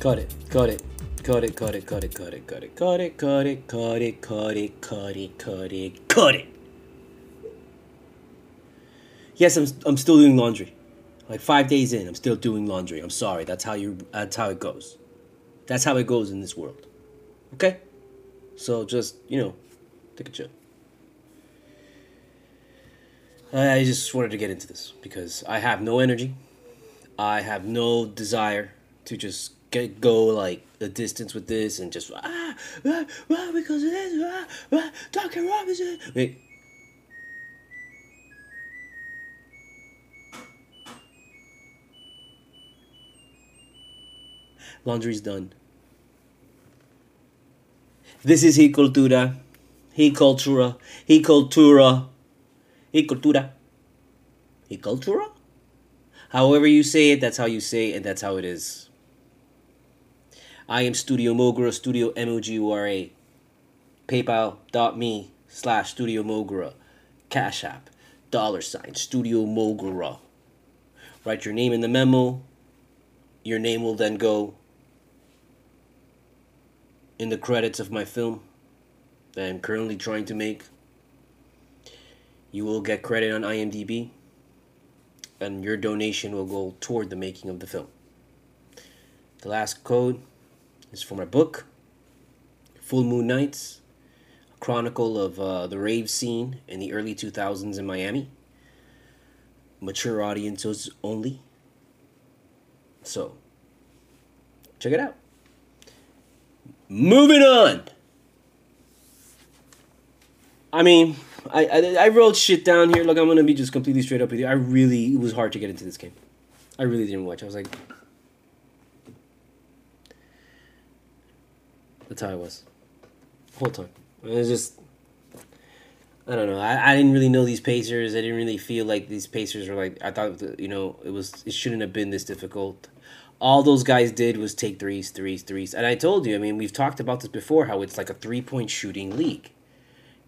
Cut it, cut it, cut it, cut it, cut it, cut it, cut it, cut it, cut it, cut it, cut it, cut it, cut it, cut it. Yes, I'm I'm still doing laundry. Like five days in, I'm still doing laundry. I'm sorry. That's how you. That's how it goes. That's how it goes in this world. Okay. So just you know, take a chill. I just wanted to get into this because I have no energy. I have no desire to just get go like a distance with this and just ah, ah, ah because of this ah, ah Dr. Robinson. Wait. Laundry's done. This is He Cultura. He Cultura. He Cultura. He Cultura. He Cultura? However you say it, that's how you say it, and that's how it is. I am Studio Mogura, Studio M-O-G-U-R-A. PayPal.me slash Studio Mogura. Cash App, dollar sign, Studio Mogura. Write your name in the memo. Your name will then go in the credits of my film that I'm currently trying to make. You will get credit on IMDb, and your donation will go toward the making of the film. The last code is for my book, Full Moon Nights, a chronicle of uh, the rave scene in the early 2000s in Miami. Mature audiences only. So, check it out. Moving on. I mean, I, I, I wrote shit down here. Look, I'm gonna be just completely straight up with you. I really it was hard to get into this game. I really didn't watch. I was like, that's how I was, whole time. It was just, I don't know. I, I didn't really know these Pacers. I didn't really feel like these Pacers were like. I thought you know it was. It shouldn't have been this difficult all those guys did was take threes, threes, threes. And I told you, I mean, we've talked about this before, how it's like a three point shooting league.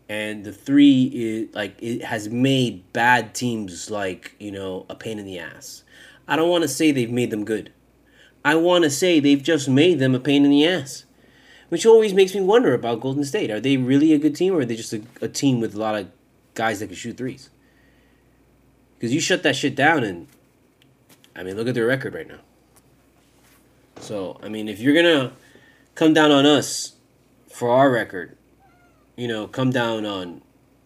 And the three is like it has made bad teams like, you know, a pain in the ass. I don't want to say they've made them good. I want to say they've just made them a pain in the ass. Which always makes me wonder about Golden State. Are they really a good team or are they just a, a team with a lot of guys that can shoot threes? Because you shut that shit down and I mean, look at their record right now. So, I mean, if you're to come down on us for our record, you know, come down on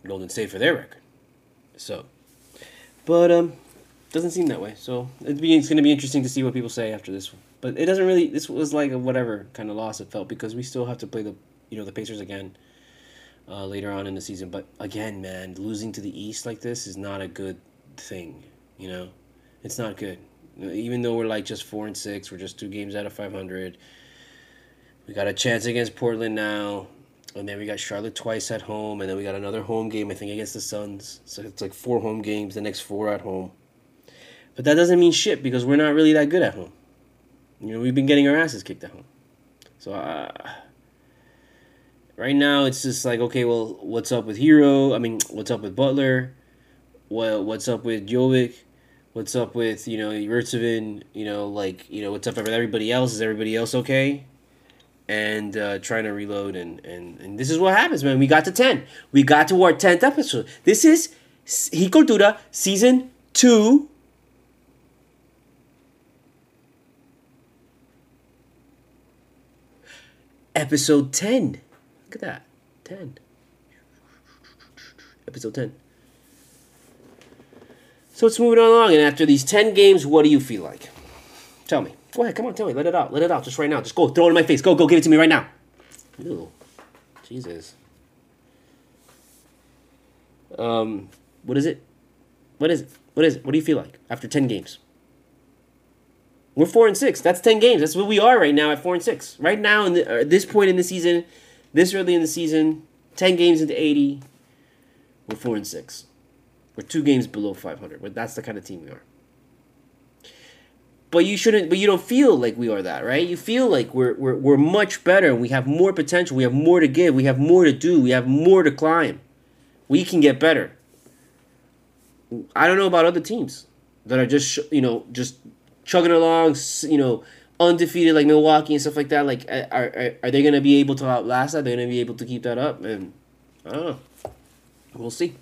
Golden State for their record. So, but um, doesn't seem that way. So be it's to be interesting to see what people say after this one. But it doesn't really. This was like a whatever kind of loss it felt because we still have to play the you know the Pacers again uh, later on in the season. But again, man, losing to the East like this is not a good thing. You know, it's not good. Even though we're like just four and six, we're just two games out of five hundred. We got a chance against Portland now, and then we got Charlotte twice at home, and then we got another home game I think against the Suns. So it's like four home games, the next four at home. But that doesn't mean shit because we're not really that good at home. You know, we've been getting our asses kicked at home. So uh, right now it's just like okay, well, what's up with Herro? I mean, what's up with Butler? Well, what's up with Jovic? What's up with you know Yurtseven? You know, like you know, what's up with everybody else? Is everybody else okay? And uh, trying to reload, and, and and this is what happens, man. We got to ten. We got to our tenth episode. This is Cultura season two. Episode ten. Look at that, ten. Episode ten. So it's moving along, and after these 10 games, what do you feel like? Tell me. Go ahead, come on, tell me. Let it out. Let it out. Just right now. Just go. Throw it in my face. Go, go. Give it to me right now. Ew. Jesus. Um, what is it? What is it? What is it? What do you feel like after 10 games? We're 4 and 6. That's 10 games. That's what we are right now at 4 and 6. Right now, in the, uh, this point in the season, this early in the season, 10 games into 80, we're 4 and 6. We're two games below 500. But that's the kind of team we are. But you shouldn't. But you don't feel like we are that, right? You feel like we're we're we're much better. and We have more potential. We have more to give. We have more to do. We have more to climb. We can get better. I don't know about other teams that are just you know just chugging along, you know, undefeated like Milwaukee and stuff like that, like are are, are they gonna be able to outlast that? They're gonna be able to keep that up, and I don't know. We'll see.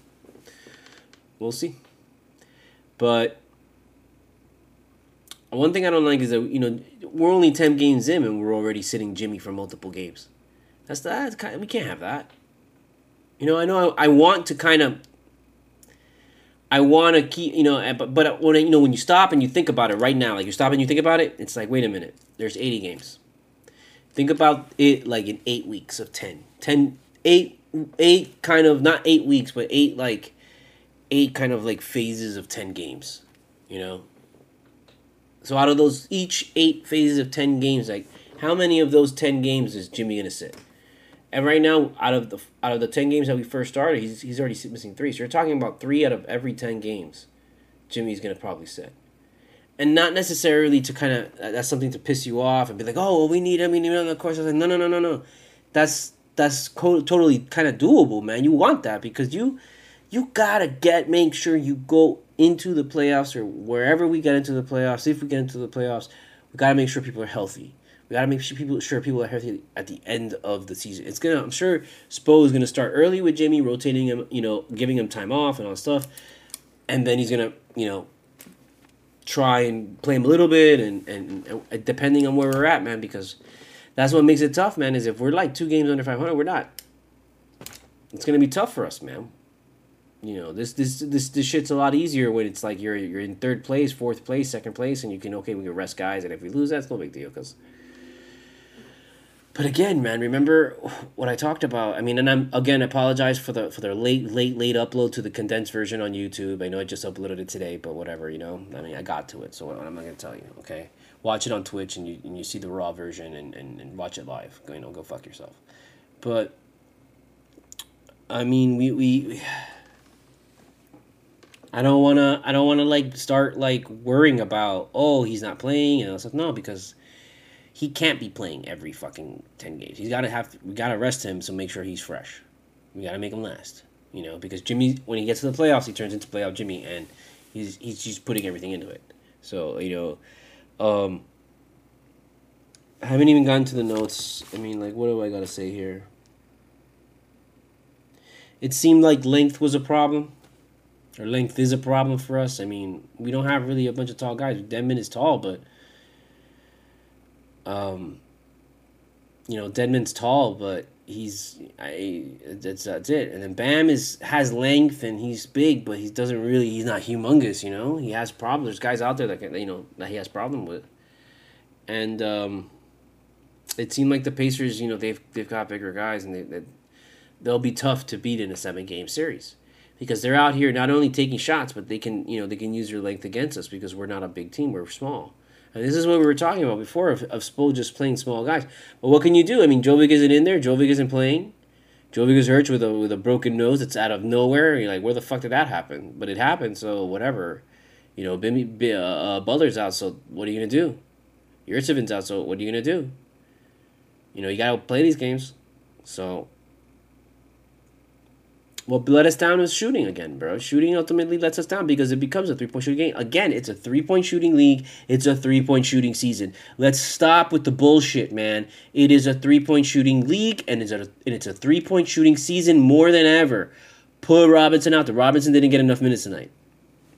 We'll see. But one thing I don't like is that you know we're only ten games in and we're already sitting Jimmy for multiple games. That's that. Kind of, we can't have that. You know, I know I, I want to kind of. I want to keep, you know, but but when you know when you stop and you think about it right now, like you stop and you think about it, it's like wait a minute, there's eighty games. Think about it like in eight weeks of 10. 10 eight eight kind of not eight weeks, but eight like eight kind of like phases of ten games. You know, so out of those each eight phases of ten games, like how many of those ten games is Jimmy gonna sit? And right now, out of the out of the ten games that we first started, he's he's already missing three. So you're talking about three out of every ten games, Jimmy's gonna probably sit. And not necessarily to kind of that's something to piss you off and be like, oh, well, we need him, we need him on the course. I was like, no, no, no, no, no. That's that's co- totally kind of doable, man. You want that because you you gotta get make sure you go into the playoffs or wherever we get into the playoffs, if we get into the playoffs, we got to make sure people are healthy. We got to make sure people sure people are healthy at the end of the season. It's gonna. I'm sure Spo is gonna start early with Jimmy, rotating him. You know, giving him time off and all stuff, and then he's gonna you know try and play him a little bit and, and, and uh, depending on where we're at, man, because that's what makes it tough, man. Is if we're like two games under 500, we're not. It's gonna be tough for us, man you know this this this this shit's a lot easier when it's like you're you're in third place, fourth place, second place, and you can okay we can rest guys, and if we lose, that's no big deal because. But again, man, remember what I talked about. I mean, and I'm again apologize for the for the late late late upload to the condensed version on YouTube. I know I just uploaded it today, but whatever, you know. I mean, I got to it, so what, I'm not gonna tell you. Okay, watch it on Twitch and you and you see the raw version and and, and watch it live. You know, go fuck yourself. But I mean, we we I don't wanna I don't wanna like start like worrying about oh he's not playing and all that stuff. No, because he can't be playing every fucking ten games. He's gotta have we gotta rest him so make sure he's fresh. We gotta make him last. You know, because Jimmy when he gets to the playoffs he turns into playoff Jimmy and he's he's just putting everything into it. So, you know, um I haven't even gotten to the notes. I mean like what do I gotta say here? It seemed like length was a problem or length is a problem for us. I mean, we don't have really a bunch of tall guys. Dedmon is tall, but um, you know, Dedmon's tall, but he's I that's that's it. And then Bam is has length and he's big, but he doesn't really he's not humongous. You know, he has problems. There's guys out there that can, you know that he has problem with, and um, it seemed like the Pacers, you know, they've they've got bigger guys and they, they they'll be tough to beat in a seven game series because they're out here not only taking shots, but they can you know they can use their length against us because we're not a big team, we're small. And this is what we were talking about before of, of Spo just playing small guys. But what can you do? I mean, Jovic isn't in there. Jovic isn't playing. Jovic is hurt with a with a broken nose. It's out of nowhere. You're like, where the fuck did that happen? But it happened, so whatever. You know, Bimmy, uh, uh, Butler's out, so what are you gonna do? Yurtseven's out, so what are you gonna do? You know, you gotta play these games. So what let us down is shooting again, bro. Shooting ultimately lets us down because it becomes a three point shooting game. Again, it's a three point shooting league. It's a three point shooting season. Let's stop with the bullshit, man. It is a three point shooting league, and it's a and it's a three point shooting season more than ever. Put Robinson out there. Robinson didn't get enough minutes tonight.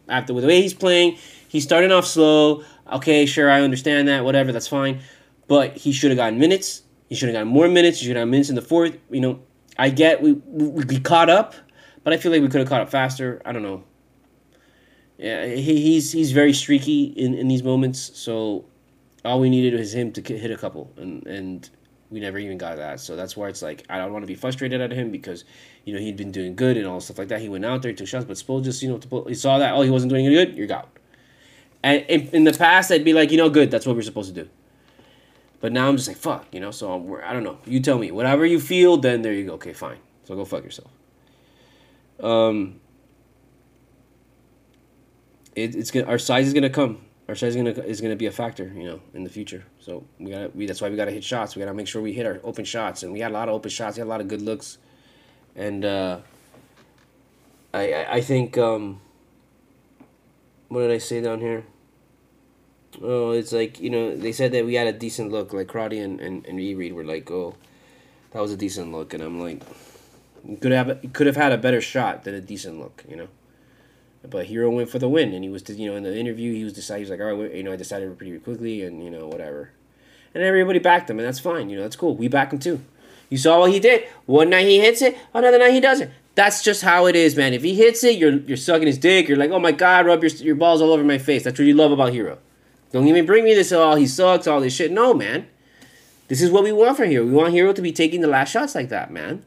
After with the way he's playing, he's starting off slow. Okay, sure, I understand that. Whatever, that's fine. But he should have gotten minutes. He should have gotten more minutes. He should have gotten minutes in the fourth. You know, I get we we caught up, but I feel like we could have caught up faster. I don't know. Yeah, he, he's he's very streaky in, in these moments. So all we needed was him to hit a couple, and and we never even got that. So that's why it's like I don't want to be frustrated at him because you know he'd been doing good and all stuff like that. He went out there, he took shots, but Spo just you know pull, he saw that oh he wasn't doing any good, you're out. And in, in the past, I'd be like you know good, that's what we're supposed to do. But now I'm just like, fuck, you know? So I'm, I don't know. You tell me. Whatever you feel, then there you go. Okay, fine. So go fuck yourself. Um, it, it's gonna, our size is gonna come. Our size is gonna is gonna be a factor, you know, in the future. So we gotta we that's why we gotta hit shots. We gotta make sure we hit our open shots, and we had a lot of open shots. We had a lot of good looks, and uh, I, I I think um, what did I say down here? Oh, it's like you know they said that we had a decent look. Like Crotty and and and E Reid were like, oh, that was a decent look, and I'm like, could have could have had a better shot than a decent look, you know. But Herro went for the win, and he was you know in the interview he was decided he was like, all right, you know I decided pretty quickly, and you know whatever, and everybody backed him, and that's fine, you know that's cool. We back him too. You saw what he did. One night he hits it, another night he doesn't. That's just how it is, man. If he hits it, you're you're sucking his dick. You're like, oh my god, rub your your balls all over my face. That's what you love about Herro. Don't even bring me this. Oh, he sucks. All this shit. No, man. This is what we want from Herro. We want Herro to be taking the last shots like that, man.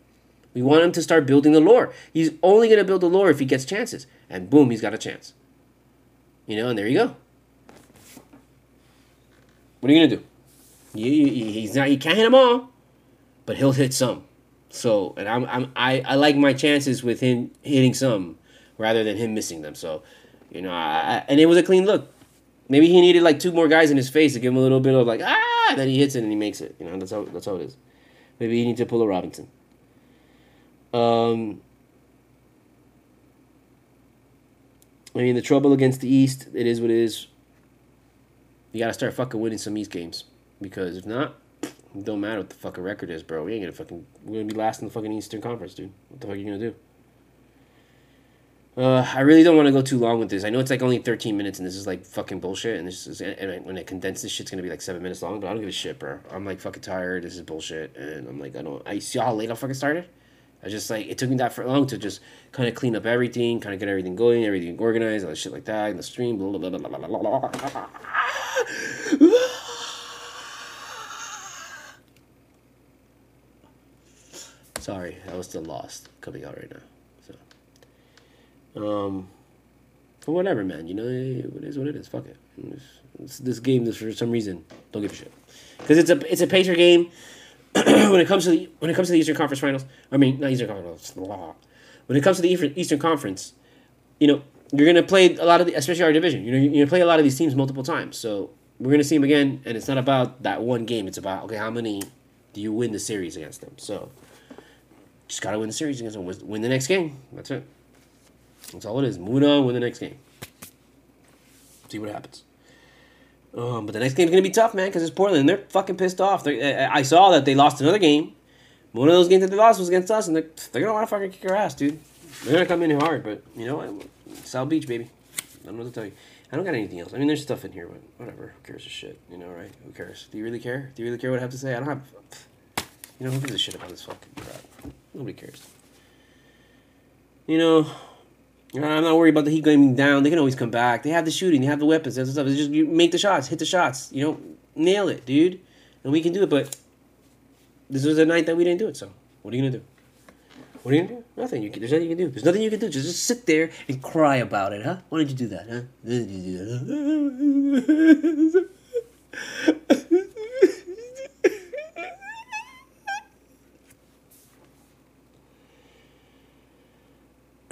We want him to start building the lore. He's only gonna build the lore if he gets chances, and boom, he's got a chance. You know, and there you go. What are you gonna do? You, you, he's not. You can't hit them all, but he'll hit some. So, and I'm, I'm I, I like my chances with him hitting some rather than him missing them. So, you know, I, and it was a clean look. Maybe he needed like two more guys in his face to give him a little bit of like ah, then he hits it and he makes it. You know, that's how that's how it is. Maybe he needs to pull a Robinson. Um, I mean, the trouble against the East, it is what it is. You gotta start fucking winning some East games because if not, it don't matter what the fucking record is, bro. We ain't gonna fucking we're gonna be last in the fucking Eastern Conference, dude. What the fuck are you gonna do? Uh, I really don't want to go too long with this. I know it's like only 13 minutes, and this is like fucking bullshit. And this is, and when I condense this shit's gonna be like seven minutes long. But I don't give a shit, bro. I'm like fucking tired. This is bullshit, and I'm like, I don't. I see how late I fucking started. I just like it took me that for long to just kind of clean up everything, kind of get everything going, everything organized, all the shit like that in the stream. Blah blah blah blah blah blah. blah. Sorry, I was still lost coming out right now. Um, for whatever, man. You know, it is what it is. Fuck it. It's, this game, this for some reason, don't give a shit. Because it's a it's a pacer game. when it comes to the when it comes to the Eastern Conference Finals, I mean not Eastern Conference. Finals, when it comes to the Eastern Conference, you know you're gonna play a lot of the, especially our division. You know you're gonna play a lot of these teams multiple times. So we're gonna see them again, and it's not about that one game. It's about okay, how many do you win the series against them? So just gotta win the series against them. Win the next game. That's it. That's all it is. Moving on, win the next game. See what happens. Um, but the next game's gonna be tough, man, because it's Portland. They're fucking pissed off. They're, I saw that they lost another game. One of those games that they lost was against us, and they're, they're gonna want to fucking kick our ass, dude. They're gonna come in hard, but you know what? South Beach, baby. I don't know what to tell you. I don't got anything else. I mean, there's stuff in here, but whatever. Who cares a shit? You know, right? Who cares? Do you really care? Do you really care what I have to say? I don't have. You know, who gives a shit about this fucking crap? Nobody cares. You know, I'm not worried about the Heat going down. They can always come back. They have the shooting. They have the weapons. That's stuff. It's just you make the shots, hit the shots. You know, nail it, dude. And we can do it. But this was a night that we didn't do it. So what are you gonna do? What are you gonna do? Nothing. You can, there's nothing you can do. There's nothing you can do. Just, just sit there and cry about it, huh? Why did you do that, huh? Why did you do that?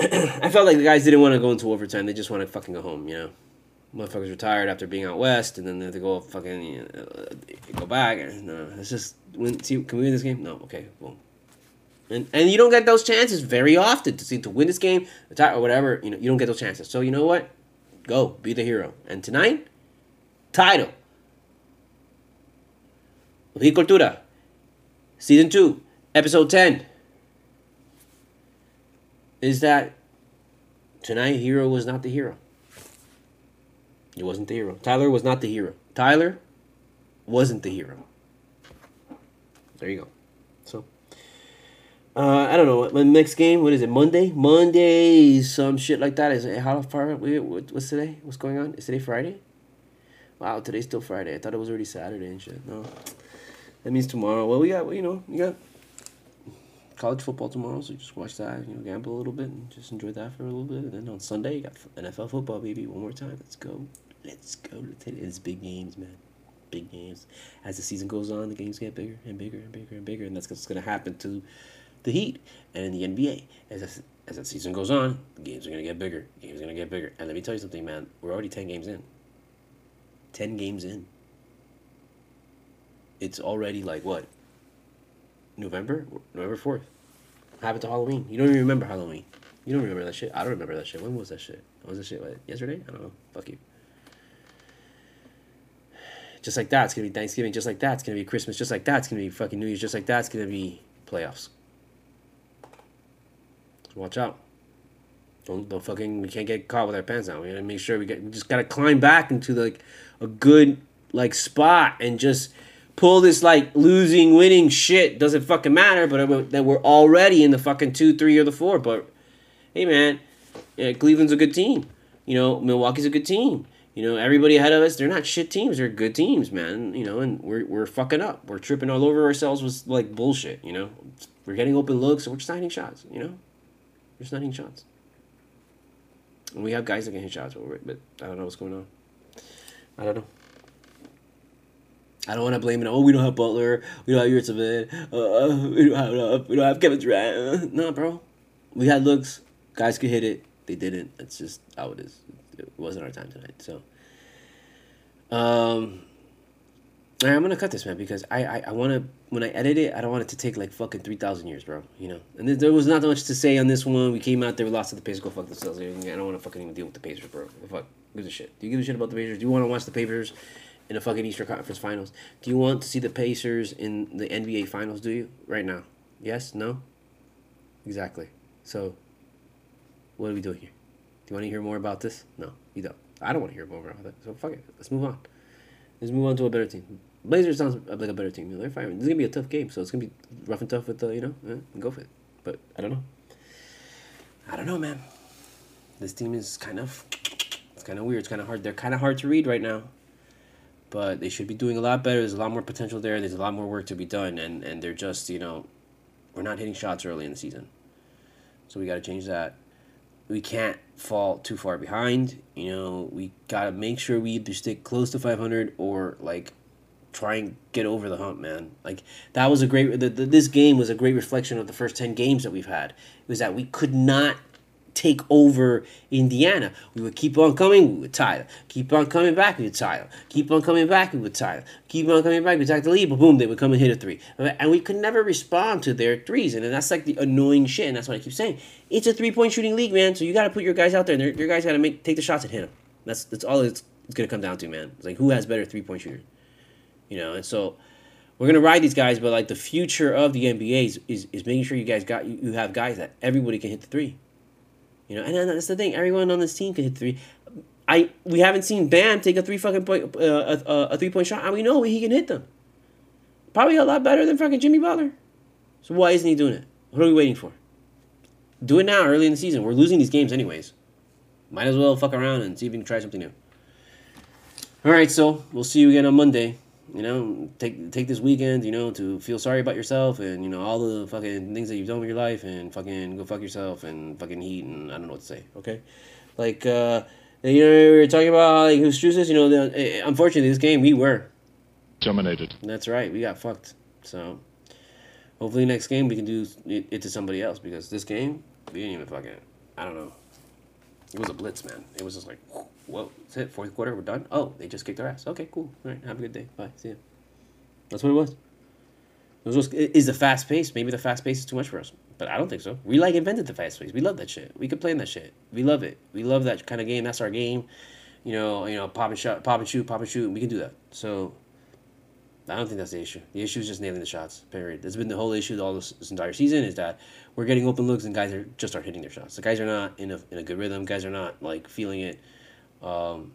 I felt like the guys didn't want to go into overtime. They just want to fucking go home, you know. Motherfuckers retired after being out west, and then they have to go fucking you know, uh, go back. No, it's just win. See, can we win this game? No, okay, boom. And and you don't get those chances very often to see to win this game, or whatever. You know, you don't get those chances. So you know what? Go be the hero. And tonight, title. Cultura, season two, episode ten is that tonight Herro was not the hero. He wasn't the hero. Tyler was not the hero. Tyler wasn't the hero. There you go. So, uh, I don't know. My next game, what is it? Monday? Monday, some shit like that. Is it how far? What's today? What's going on? Is today Friday? Wow, today's still Friday. I thought it was already Saturday and shit. No, that means tomorrow. Well, we got you know we got college football tomorrow, so just watch that. You know, gamble a little bit and just enjoy that for a little bit. And then on Sunday, you got NFL football, baby. One more time. Let's go. Let's go. It's big games, man. Big games. As the season goes on, the games get bigger and bigger and bigger and bigger, and that's what's going to happen to the Heat and the NBA. As as the season goes on, the games are going to get bigger. The games are going to get bigger. And let me tell you something, man. We're already ten games in. Ten games in. It's already like what? November, November fourth. Happened to Halloween. You don't even remember Halloween. You don't remember that shit. I don't remember that shit. When was that shit? Was that shit like yesterday? I don't know. Fuck you. Just like that, it's gonna be Thanksgiving. Just like that, it's gonna be Christmas. Just like that, it's gonna be fucking New Year's. Just like that, it's gonna be playoffs. So watch out. Don't don't fucking we can't get caught with our pants down. We gotta make sure we get we just gotta climb back into like a good like spot and just pull this like losing winning shit. Doesn't fucking matter, but that we're already in the fucking two, three, or the four. But hey, man, yeah, Cleveland's a good team. You know, Milwaukee's a good team. You know, everybody ahead of us, they're not shit teams. They're good teams, man. You know, and we're, we're fucking up. We're tripping all over ourselves with like bullshit. You know, we're getting open looks. We're just not hitting shots. You know, we're just not hitting shots. And we have guys that can hit shots, but I don't know what's going on. I don't know. I don't want to blame it. Oh, we don't have Butler. We don't have Yurtseven. Uh, we don't have uh, we don't have Kevin Durant. no, bro. We had looks. Guys could hit it. They didn't. That's just how it is. It wasn't our time tonight. So, um, I'm gonna cut this man because I I, I want to when I edit it I don't want it to take like fucking three thousand years, bro. You know. And there was not much to say on this one. We came out there, lost to the Pacers. Go fuck themselves. I don't want to fucking even deal with the Pacers, bro. Fuck. Gives a shit. Do you give a shit about the Pacers? Do you want to watch the Pacers in the fucking Eastern Conference Finals. Do you want to see the Pacers in the NBA Finals? Do you right now? Yes. No. Exactly. So, what are we doing here? Do you want to hear more about this? No, you don't. I don't want to hear more about it. So fuck it. Let's move on. Let's move on to a better team. Blazers sounds like a better team. They're fine. This is gonna be a tough game, so it's gonna be rough and tough with the you know. Eh, go for it. But I don't know. I don't know, man. This team is kind of it's kind of weird. It's kind of hard. They're kind of hard to read right now but they should be doing a lot better. There's a lot more potential there. There's a lot more work to be done, and and they're just you know, we're not hitting shots early in the season, so we got to change that. We can't fall too far behind. You know, we gotta make sure we either stick close to 500 or like try and get over the hump, man. Like that was a great. The, the, this game was a great reflection of the first 10 games that we've had. It was that we could not take over Indiana. We would keep on coming, we tie. Keep on coming back, we tie. Keep on coming back, we tie. Keep on coming back, we take the lead, but boom, they would come and hit a three. And we could never respond to their threes. And that's like the annoying shit. And that's what I keep saying. It's a three point shooting league, man. So you got to put your guys out there. And your guys got to make take the shots and hit them. That's that's all it's, it's going to come down to, man. It's like who has better three point shooters. You know, and so we're gonna ride these guys, but like the future of the NBA is, is, is making sure you guys got you, you have guys that everybody can hit the three. You know, and that's the thing. Everyone on this team can hit three. I we haven't seen Bam take a three fucking point uh, a, a three point shot, and we know he can hit them. Probably a lot better than fucking Jimmy Butler. So why isn't he doing it? What are we waiting for? Do it now, early in the season. We're losing these games anyways. Might as well fuck around and see if we can try something new. All right, so we'll see you again on Monday you know, take take this weekend, you know, to feel sorry about yourself and you know all the fucking things that you've done with your life and fucking go fuck yourself and fucking heat and I don't know what to say. Okay, like uh, you know we were talking about like who Struces, you know, the, eh, unfortunately this game we were dominated. That's right, we got fucked. So hopefully next game we can do it, it to somebody else because this game we didn't even fucking I don't know. It was a blitz, man. It was just like. Well, that's it. Fourth quarter, we're done. Oh, they just kicked our ass. Okay, cool. All right, have a good day. Bye. See you. That's what it was. It was is the fast pace. Maybe the fast pace is too much for us, but I don't think so. We like invented the fast pace. We love that shit. We could play in that shit. We love it. We love that kind of game. That's our game. You know, you know, pop and shot, pop and shoot, pop and shoot. We can do that. So I don't think that's the issue. The issue is just nailing the shots. Period. That's been the whole issue all this, this, entire season is that we're getting open looks and guys are just start hitting their shots. The guys are not in a in a good rhythm. Guys are not like feeling it. Um,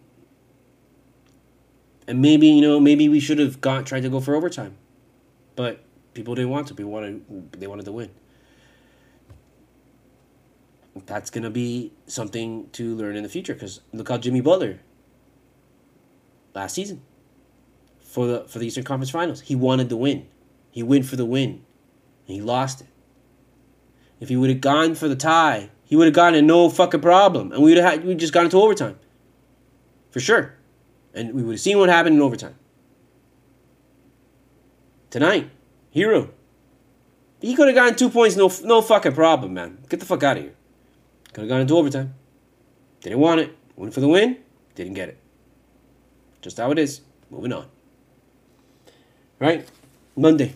and maybe you know maybe we should have got tried to go for overtime, but people didn't want to. People wanted they wanted to win. That's gonna be something to learn in the future because look how Jimmy Butler. Last season. For the for the Eastern Conference Finals, he wanted the win. He went for the win, and he lost it. If he would have gone for the tie, he would have gotten in no fucking problem, and we would have we just got into overtime for sure. And we would have seen what happened in overtime. Tonight, Herro. He could have gotten two points, no, no fucking problem, man. Get the fuck out of here. Could have gone into overtime. Didn't want it. Went for the win. Didn't get it. Just how it is. Moving on. Right? Monday.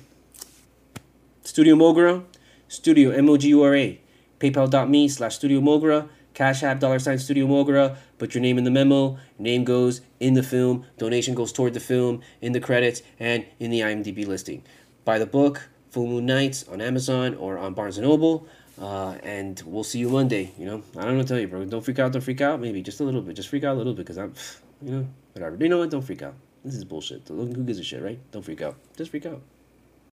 Studio Mogura. Studio M O G U R A. PayPal.me slash Studio Mogura. Cash App, dollar sign Studio Mogra. Put your name in the memo. Name goes in the film. Donation goes toward the film, in the credits, and in the IMDb listing. Buy the book, Full Moon Nights, on Amazon or on Barnes & Noble. Uh, and we'll see you Monday. You know, I don't know tell you, bro. Don't freak out. Don't freak out. Maybe just a little bit. Just freak out a little bit because I'm, you know, whatever. You know what? Don't freak out. This is bullshit. Who gives a shit, right? Don't freak out. Just freak out.